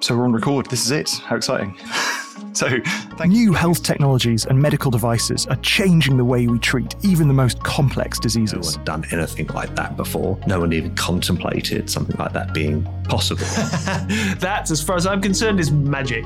So we're on record. This is it. How exciting. so, thank New health technologies and medical devices are changing the way we treat even the most complex diseases. No diseases. one done anything like that before. No one even contemplated something like that being possible. that, as far as I'm concerned, is magic.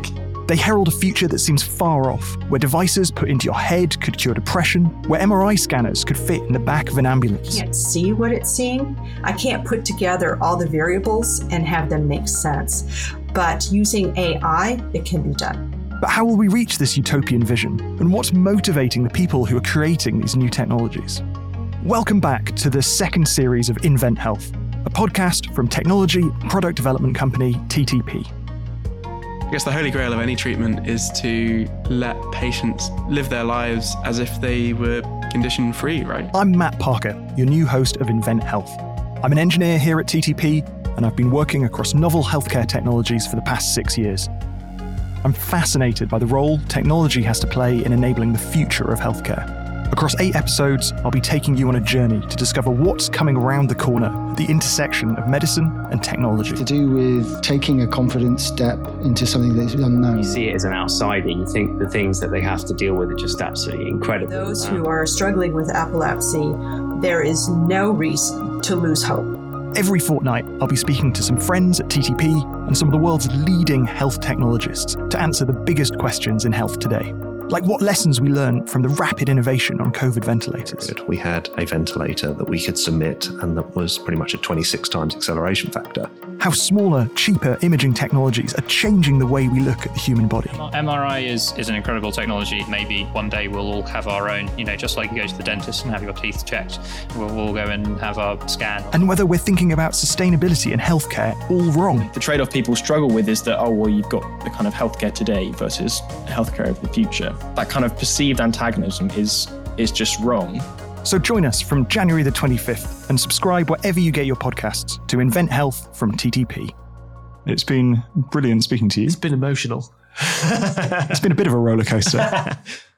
They herald a future that seems far off, where devices put into your head could cure depression, where MRI scanners could fit in the back of an ambulance. I can't see what it's seeing. I can't put together all the variables and have them make sense. But using AI, it can be done. But how will we reach this utopian vision? And what's motivating the people who are creating these new technologies? Welcome back to the second series of Invent Health, a podcast from technology product development company TTP. I guess the holy grail of any treatment is to let patients live their lives as if they were condition free, right? I'm Matt Parker, your new host of Invent Health. I'm an engineer here at TTP, and I've been working across novel healthcare technologies for the past six years. I'm fascinated by the role technology has to play in enabling the future of healthcare. Across eight episodes, I'll be taking you on a journey to discover what's coming around the corner at the intersection of medicine and technology. to do with taking a confident step into something that's unknown. You see it as an outsider, you think the things that they have to deal with are just absolutely incredible. Those who are struggling with epilepsy, there is no reason to lose hope. Every fortnight, I'll be speaking to some friends at TTP and some of the world's leading health technologists to answer the biggest questions in health today. Like what lessons we learned from the rapid innovation on COVID ventilators. we had a ventilator that we could submit and that was pretty much a 26 times acceleration factor. How smaller, cheaper imaging technologies are changing the way we look at the human body. MRI is, is an incredible technology. Maybe one day we'll all have our own, you know, just like you go to the dentist and have your teeth checked, we'll all go and have our scan. And whether we're thinking about sustainability in healthcare all wrong. The trade off people struggle with is that, oh, well, you've got the kind of healthcare today versus healthcare of the future. That kind of perceived antagonism is, is just wrong. So join us from January the 25th and subscribe wherever you get your podcasts to Invent Health from TTP. It's been brilliant speaking to you. It's been emotional. It's been a bit of a roller coaster.